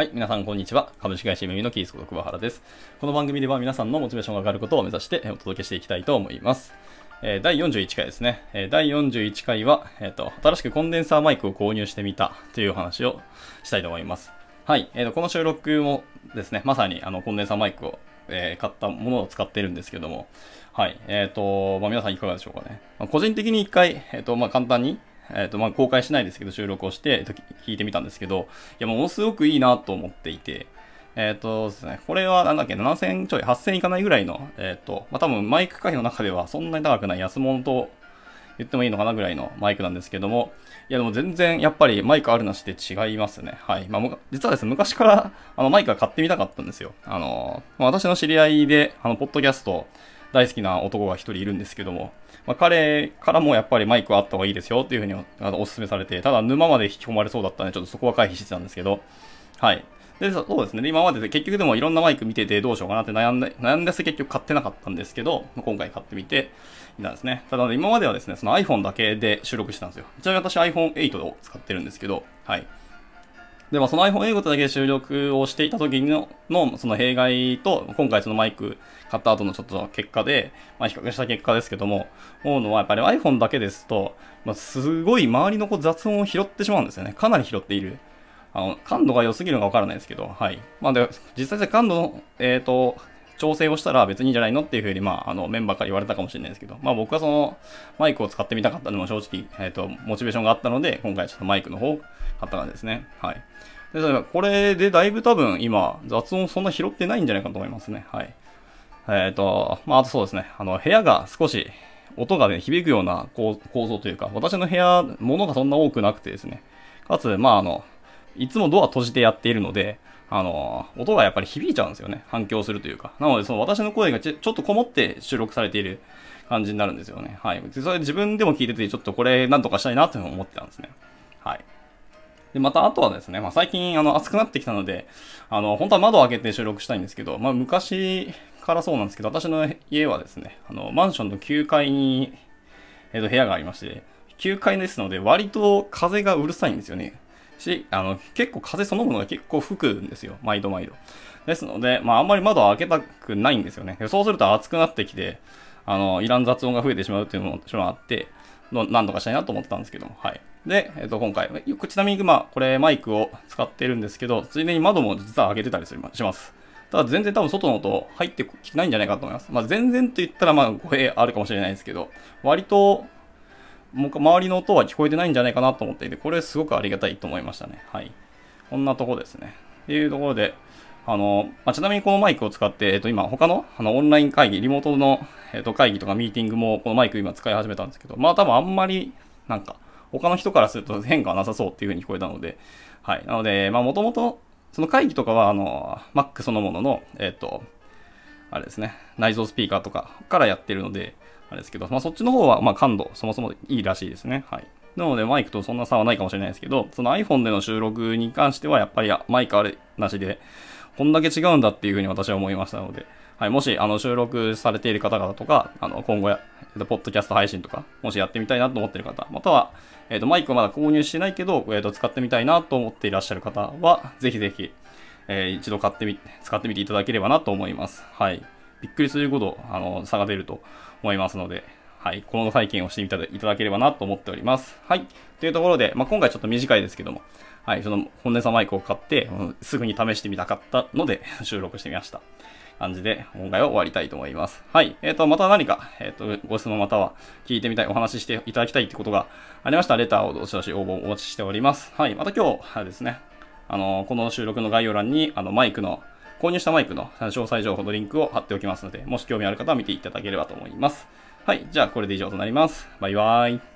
はい、皆さんこんにちは。株式会社耳のキースこと桑原です。この番組では皆さんのモチベーションが上がることを目指してお届けしていきたいと思います。え、第41回ですね。え、第41回は、えっ、と、新しくコンデンサーマイクを購入してみたという話をしたいと思います。はい、えーと、この収録もですね、まさにあのコンデンサーマイクを、え買ったものを使ってるんですけども、はい、えっ、と、まあ、皆さんいかがでしょうかね。まあ、個人的に一回、えっ、と、まあ、簡単にえっ、ー、と、まあ、公開しないですけど、収録をして、聞いてみたんですけど、いや、ものすごくいいなと思っていて、えっ、ー、とですね、これはなんだっけ、7000ちょい、8000いかないぐらいの、えっ、ー、と、まあ、多分マイク価の中ではそんなに高くない安物と言ってもいいのかなぐらいのマイクなんですけども、いやでも全然やっぱりマイクあるなしで違いますね。はい。まあ、実はですね、昔からあのマイクは買ってみたかったんですよ。あの、ま、私の知り合いで、あの、ポッドキャスト大好きな男が一人いるんですけども、まあ、彼からもやっぱりマイクはあった方がいいですよっていうふうにあのお勧めされて、ただ沼まで引き込まれそうだったんで、ちょっとそこは回避してたんですけど、はい。で、そうですね。今までで結局でもいろんなマイク見ててどうしようかなって悩んで、悩んで結局買ってなかったんですけど、今回買ってみていたんですね。ただ今まではですね、その iPhone だけで収録してたんですよ。ちなみに私 iPhone8 を使ってるんですけど、はい。で、まあ、その iPhone 英語だけで収録をしていた時の、の、その弊害と、今回そのマイク買った後のちょっと結果で、まあ、比較した結果ですけども、思うのは、やっぱり iPhone だけですと、まあ、すごい周りのこう雑音を拾ってしまうんですよね。かなり拾っている。あの、感度が良すぎるのがわからないですけど、はい。まあ、で、実際感度の、えっ、ー、と、調整をしたら別にいいんじゃないのっていうふうに、まあ、あの、メンバーから言われたかもしれないですけど、まあ僕はその、マイクを使ってみたかったのも正直、えっ、ー、と、モチベーションがあったので、今回ちょっとマイクの方を、買った感じですね。はい。で、これでだいぶ多分今、雑音そんな拾ってないんじゃないかと思いますね。はい。えっ、ー、と、まあ、あとそうですね。あの、部屋が少し音がね、響くような構造というか、私の部屋、物がそんな多くなくてですね。かつ、まあ、あの、いつもドア閉じてやっているので、あの、音がやっぱり響いちゃうんですよね。反響するというか。なので、その私の声がちょっとこもって収録されている感じになるんですよね。はい。それ自分でも聞いてて、ちょっとこれなんとかしたいなって思ってたんですね。はい。で、またあとはですね、まあ、最近あの暑くなってきたので、あの、本当は窓を開けて収録したいんですけど、まあ、昔からそうなんですけど、私の家はですね、あの、マンションの9階に、えっ、と、部屋がありまして、9階ですので、割と風がうるさいんですよね。し、あの、結構風そのものが結構吹くんですよ。毎度毎度。ですので、まあ、あんまり窓を開けたくないんですよね。そうすると暑くなってきて、あの、いらん雑音が増えてしまうっていうのももちろんあって、の何とかしたいなと思ったんですけども、はい。で、えっ、と、今回、ちなみに、まあ、これマイクを使ってるんですけど、ついでに窓も実は開けてたりします。ただ全然多分外の音入ってきてないんじゃないかと思います。まあ、全然って言ったらまあ語弊あるかもしれないですけど、割と、もう周りの音は聞こえてないんじゃないかなと思っていて、これすごくありがたいと思いましたね。はい。こんなとこですね。っていうところで、あの、まあ、ちなみにこのマイクを使って、えっと、今、他の、あの、オンライン会議、リモートの、えっと、会議とかミーティングも、このマイク今使い始めたんですけど、まあ、多分あんまり、なんか、他の人からすると変化はなさそうっていう風に聞こえたので、はい。なので、まあ、もともと、その会議とかは、あの、Mac そのものの、えっと、あれですね、内蔵スピーカーとかからやってるので、あれですけど、まあ、そっちの方は、ま、感度、そもそもいいらしいですね。はい。なので、マイクとそんな差はないかもしれないですけど、その iPhone での収録に関しては、やっぱりマイクあれなしで、こんだけ違うんだっていうふうに私は思いましたので、はい、もし、あの、収録されている方々とか、あの、今後や、ポッドキャスト配信とか、もしやってみたいなと思ってる方、または、えっ、と、マイクをまだ購入してないけど、えっ、と、使ってみたいなと思っていらっしゃる方は、ぜひぜひ、えー、一度買ってみ、使ってみていただければなと思います。はい。びっくりするほど、あの、差が出ると思いますので、はい。この体験をしていただければなと思っております。はい。というところで、まあ、今回ちょっと短いですけども、はい、その本音さマイクを買って、すぐに試してみたかったので 収録してみました。感じで、今回は終わりたいと思います。はい。えっ、ー、と、また何か、えっ、ー、と、ご質問または聞いてみたい、お話ししていただきたいってことがありましたら、レターをどしどし応募お待ちしております。はい。また今日はですね、あの、この収録の概要欄に、あの、マイクの、購入したマイクの詳細情報のリンクを貼っておきますので、もし興味ある方は見ていただければと思います。はい。じゃあ、これで以上となります。バイバーイ。